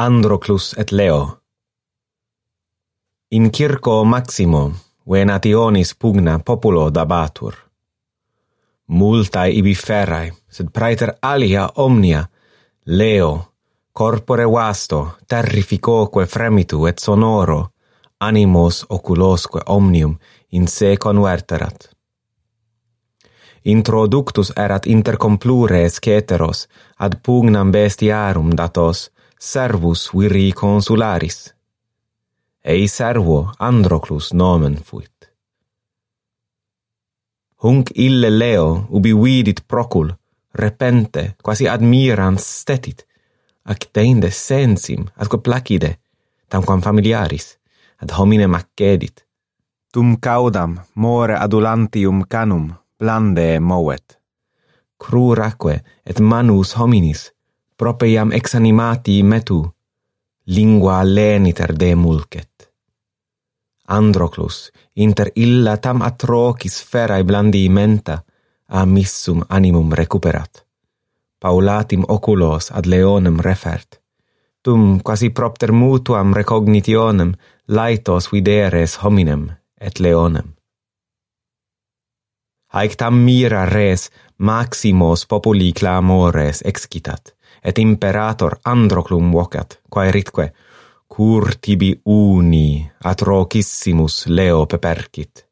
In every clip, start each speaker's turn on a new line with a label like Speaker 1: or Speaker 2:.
Speaker 1: Androclus et Leo. In circo maximo, venationis pugna populo dabatur. Multae ibi ferrae, sed praeter alia omnia, Leo, corpore vasto, terrificoque fremitu et sonoro, animos oculosque omnium in se converterat. Introductus erat inter complures sceteros ad pugnam bestiarum datos servus viri consularis. Ei servo Androclus nomen fuit. Hunc ille Leo ubi vidit procul, repente, quasi admirans stetit, actende sensim, atque placide, tamquam familiaris, ad hominem accedit. Tum caudam, more adulantium canum, blande movet. Cruraque et manus hominis, propeiam ex animati metu, lingua leniter de mulcet. Androclus, inter illa tam atrocis ferae blandimenta, a missum animum recuperat. Paulatim oculos ad leonem refert. Tum, quasi propter mutuam recognitionem, laetos videres hominem et leonem. Haec tam mira res maximos populi clamores excitat et imperator Androclum vocat, quae ritque, cur tibi uni atrocissimus leo pepercit.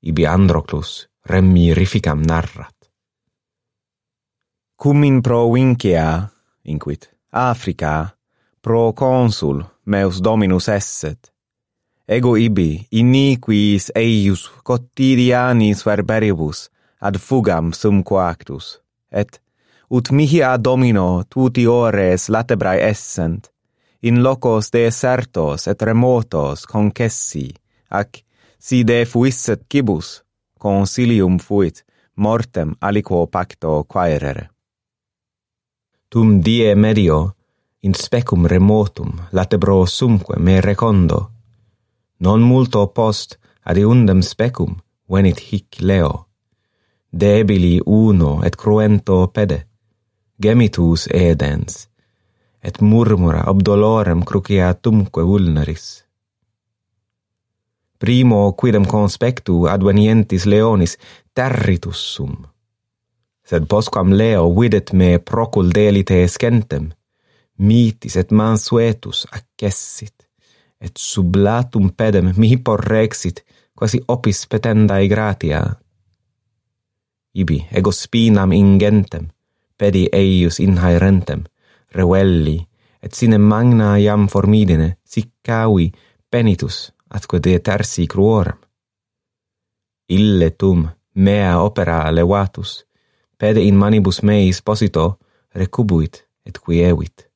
Speaker 1: Ibi Androclus rem mirificam narrat. Cum in provincia, inquit, Africa, pro consul meus dominus esset. Ego ibi iniquis eius quotidianis verberibus ad fugam sum coactus, et ut mihi a domino tuti ores latebrae essent, in locos desertos et remotos concessi, ac si de fuisset cibus, consilium fuit, mortem aliquo pacto quaerere. Tum die medio, in specum remotum, latebro sumque me recondo, non multo post adiundem specum venit hic leo, debili uno et cruento pede, gemitus edens, et murmura ob dolorem cruciatumque vulneris. Primo quidem conspectu advenientis leonis territus sum, sed posquam leo videt me procul delite escentem, mitis et mansuetus accessit, et sublatum pedem mihi porrexit, quasi opis petendae gratia. Ibi ego spinam ingentem, pedi eius inhaerentem, revelli, et sine magna iam formidine, siccavi penitus, atque de tersi cruoram. Ille tum mea opera levatus, pede in manibus meis posito recubuit et quievit.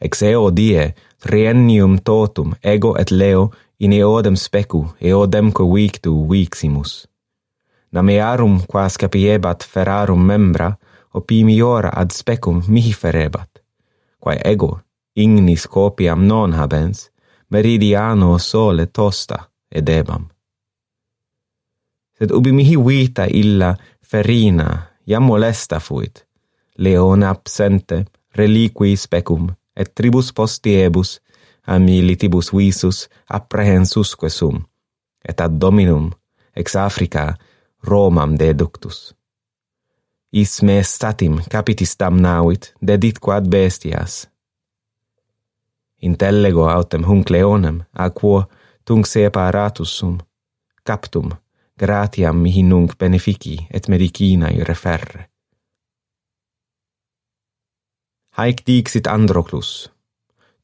Speaker 1: Ex eo die triennium totum ego et leo in eodem specu eodemque victu viximus. Namearum quas capiebat ferarum membra, opimiora ad specum mihi ferebat. Quae ego, ignis copiam non habens, meridiano sole tosta edebam. Sed ubi mihi vita illa ferina, iam molesta fuit, leona absente, reliqui specum, et tribus postiebus, a militibus visus apprehensusque sum, et ad dominum, ex Africa, Romam deductus. Is me statim capitis damnavit, dedit quad bestias. Intellego autem hunc leonem, a quo tunc separatus sum, captum, gratiam mihi nunc benefici et medicinae referre. Haec dixit Androclus,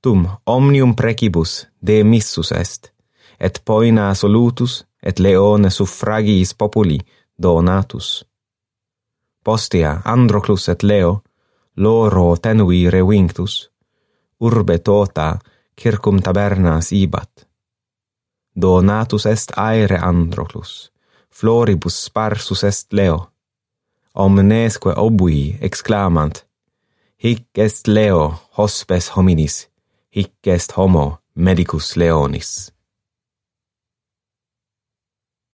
Speaker 1: tum omnium precibus demissus est, et poina solutus et leone suffragiis populi Donatus. Postia Androclus et Leo, loro tenui revinctus, urbe tota circum tabernas ibat. Donatus est aere Androclus, floribus sparsus est Leo. Omnesque obui exclamant, hic est Leo hospes hominis, hic est homo medicus leonis.